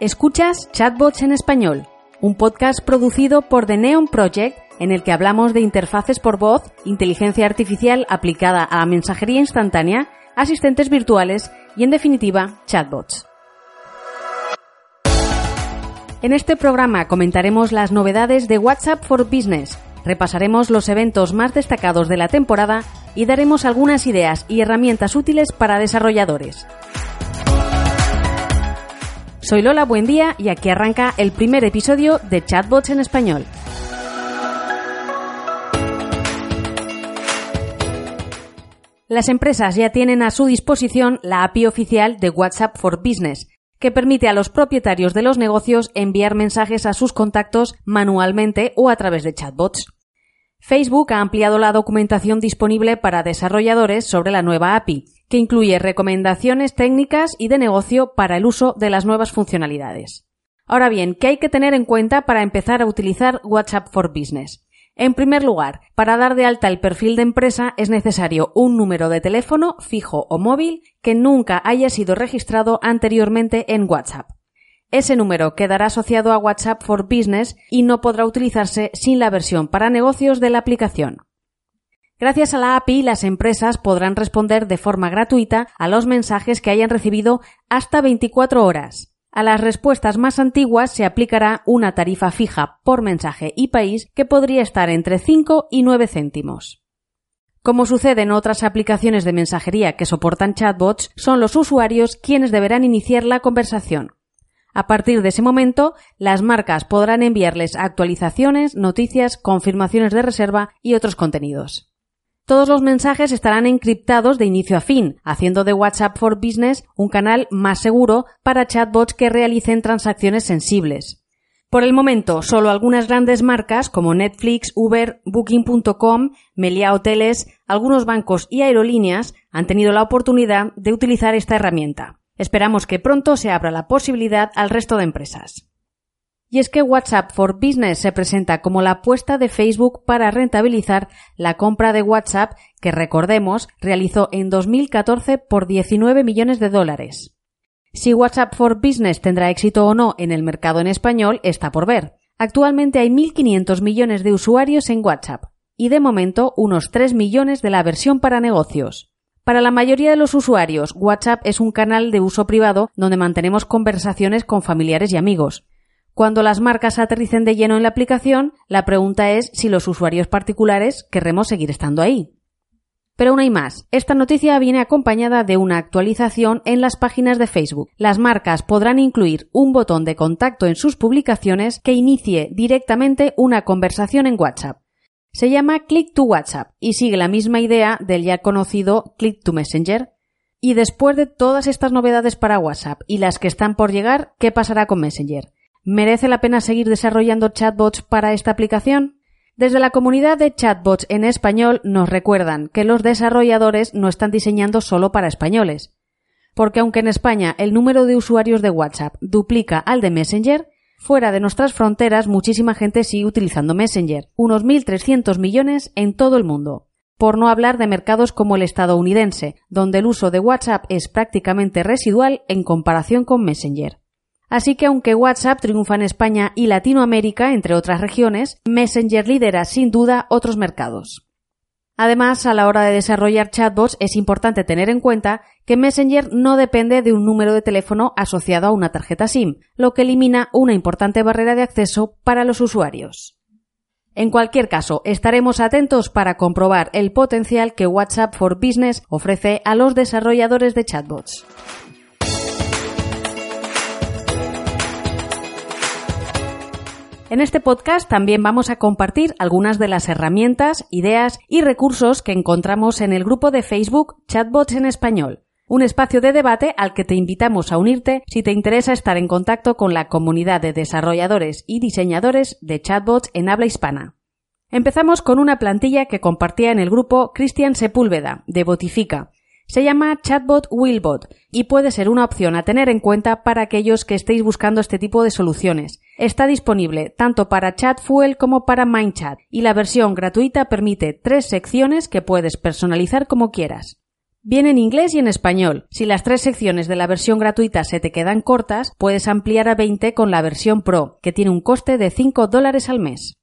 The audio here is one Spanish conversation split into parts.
Escuchas Chatbots en Español, un podcast producido por The Neon Project en el que hablamos de interfaces por voz, inteligencia artificial aplicada a la mensajería instantánea, asistentes virtuales y, en definitiva, chatbots. En este programa comentaremos las novedades de WhatsApp for Business, repasaremos los eventos más destacados de la temporada y daremos algunas ideas y herramientas útiles para desarrolladores. Soy Lola Buen Día y aquí arranca el primer episodio de Chatbots en Español. Las empresas ya tienen a su disposición la API oficial de WhatsApp for Business, que permite a los propietarios de los negocios enviar mensajes a sus contactos manualmente o a través de chatbots. Facebook ha ampliado la documentación disponible para desarrolladores sobre la nueva API, que incluye recomendaciones técnicas y de negocio para el uso de las nuevas funcionalidades. Ahora bien, ¿qué hay que tener en cuenta para empezar a utilizar WhatsApp for Business? En primer lugar, para dar de alta el perfil de empresa es necesario un número de teléfono fijo o móvil que nunca haya sido registrado anteriormente en WhatsApp. Ese número quedará asociado a WhatsApp for Business y no podrá utilizarse sin la versión para negocios de la aplicación. Gracias a la API, las empresas podrán responder de forma gratuita a los mensajes que hayan recibido hasta 24 horas. A las respuestas más antiguas se aplicará una tarifa fija por mensaje y país que podría estar entre 5 y 9 céntimos. Como sucede en otras aplicaciones de mensajería que soportan chatbots, son los usuarios quienes deberán iniciar la conversación. A partir de ese momento, las marcas podrán enviarles actualizaciones, noticias, confirmaciones de reserva y otros contenidos. Todos los mensajes estarán encriptados de inicio a fin, haciendo de WhatsApp for Business un canal más seguro para chatbots que realicen transacciones sensibles. Por el momento, solo algunas grandes marcas como Netflix, Uber, Booking.com, Melia Hoteles, algunos bancos y aerolíneas han tenido la oportunidad de utilizar esta herramienta. Esperamos que pronto se abra la posibilidad al resto de empresas. Y es que WhatsApp for Business se presenta como la apuesta de Facebook para rentabilizar la compra de WhatsApp que, recordemos, realizó en 2014 por 19 millones de dólares. Si WhatsApp for Business tendrá éxito o no en el mercado en español está por ver. Actualmente hay 1.500 millones de usuarios en WhatsApp y de momento unos 3 millones de la versión para negocios. Para la mayoría de los usuarios, WhatsApp es un canal de uso privado donde mantenemos conversaciones con familiares y amigos. Cuando las marcas aterricen de lleno en la aplicación, la pregunta es si los usuarios particulares querremos seguir estando ahí. Pero aún hay más. Esta noticia viene acompañada de una actualización en las páginas de Facebook. Las marcas podrán incluir un botón de contacto en sus publicaciones que inicie directamente una conversación en WhatsApp. Se llama Click to WhatsApp y sigue la misma idea del ya conocido Click to Messenger. Y después de todas estas novedades para WhatsApp y las que están por llegar, ¿qué pasará con Messenger? ¿Merece la pena seguir desarrollando chatbots para esta aplicación? Desde la comunidad de chatbots en español nos recuerdan que los desarrolladores no están diseñando solo para españoles. Porque aunque en España el número de usuarios de WhatsApp duplica al de Messenger, fuera de nuestras fronteras muchísima gente sigue utilizando Messenger, unos 1.300 millones en todo el mundo. Por no hablar de mercados como el estadounidense, donde el uso de WhatsApp es prácticamente residual en comparación con Messenger. Así que aunque WhatsApp triunfa en España y Latinoamérica, entre otras regiones, Messenger lidera sin duda otros mercados. Además, a la hora de desarrollar chatbots es importante tener en cuenta que Messenger no depende de un número de teléfono asociado a una tarjeta SIM, lo que elimina una importante barrera de acceso para los usuarios. En cualquier caso, estaremos atentos para comprobar el potencial que WhatsApp for Business ofrece a los desarrolladores de chatbots. En este podcast también vamos a compartir algunas de las herramientas, ideas y recursos que encontramos en el grupo de Facebook Chatbots en Español. un espacio de debate al que te invitamos a unirte si te interesa estar en contacto con la comunidad de desarrolladores y diseñadores de chatbots en habla hispana. Empezamos con una plantilla que compartía en el grupo Cristian Sepúlveda, de Botifica. Se llama Chatbot Willbot y puede ser una opción a tener en cuenta para aquellos que estéis buscando este tipo de soluciones. Está disponible tanto para ChatFuel como para MindChat y la versión gratuita permite tres secciones que puedes personalizar como quieras. Viene en inglés y en español. Si las tres secciones de la versión gratuita se te quedan cortas, puedes ampliar a 20 con la versión Pro, que tiene un coste de 5 dólares al mes.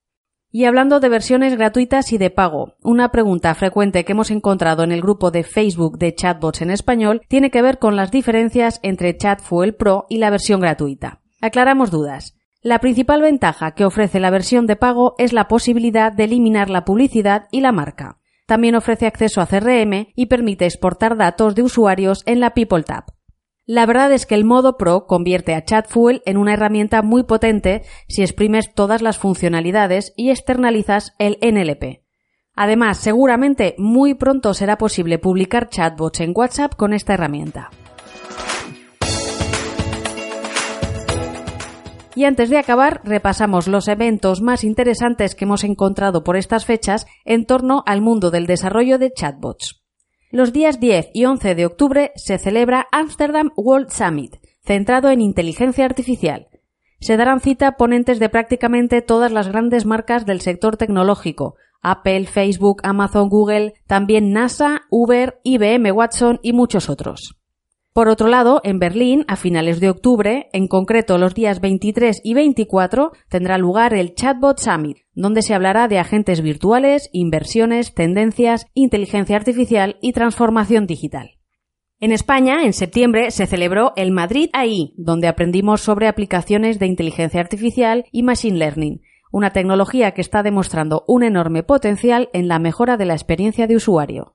Y hablando de versiones gratuitas y de pago, una pregunta frecuente que hemos encontrado en el grupo de Facebook de chatbots en español tiene que ver con las diferencias entre ChatFuel Pro y la versión gratuita. Aclaramos dudas. La principal ventaja que ofrece la versión de pago es la posibilidad de eliminar la publicidad y la marca. También ofrece acceso a CRM y permite exportar datos de usuarios en la People tab. La verdad es que el modo Pro convierte a ChatFuel en una herramienta muy potente si exprimes todas las funcionalidades y externalizas el NLP. Además, seguramente muy pronto será posible publicar chatbots en WhatsApp con esta herramienta. Y antes de acabar, repasamos los eventos más interesantes que hemos encontrado por estas fechas en torno al mundo del desarrollo de chatbots. Los días 10 y 11 de octubre se celebra Amsterdam World Summit, centrado en inteligencia artificial. Se darán cita ponentes de prácticamente todas las grandes marcas del sector tecnológico, Apple, Facebook, Amazon, Google, también NASA, Uber, IBM Watson y muchos otros. Por otro lado, en Berlín, a finales de octubre, en concreto los días 23 y 24, tendrá lugar el Chatbot Summit, donde se hablará de agentes virtuales, inversiones, tendencias, inteligencia artificial y transformación digital. En España, en septiembre, se celebró el Madrid AI, donde aprendimos sobre aplicaciones de inteligencia artificial y machine learning, una tecnología que está demostrando un enorme potencial en la mejora de la experiencia de usuario.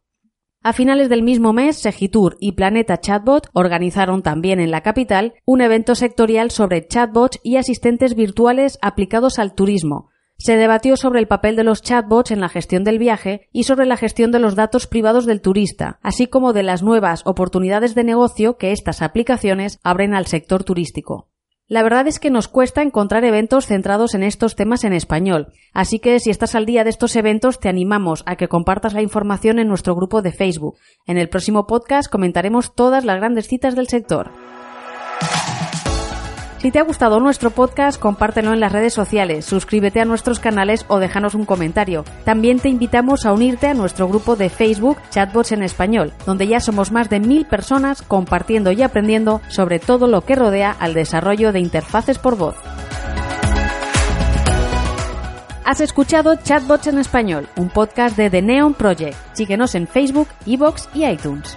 A finales del mismo mes, Segitur y Planeta Chatbot organizaron también en la capital un evento sectorial sobre chatbots y asistentes virtuales aplicados al turismo. Se debatió sobre el papel de los chatbots en la gestión del viaje y sobre la gestión de los datos privados del turista, así como de las nuevas oportunidades de negocio que estas aplicaciones abren al sector turístico. La verdad es que nos cuesta encontrar eventos centrados en estos temas en español, así que si estás al día de estos eventos te animamos a que compartas la información en nuestro grupo de Facebook. En el próximo podcast comentaremos todas las grandes citas del sector. Si te ha gustado nuestro podcast, compártelo en las redes sociales, suscríbete a nuestros canales o déjanos un comentario. También te invitamos a unirte a nuestro grupo de Facebook Chatbots en Español, donde ya somos más de mil personas compartiendo y aprendiendo sobre todo lo que rodea al desarrollo de interfaces por voz. Has escuchado Chatbots en Español, un podcast de The Neon Project. Síguenos en Facebook, Evox y iTunes.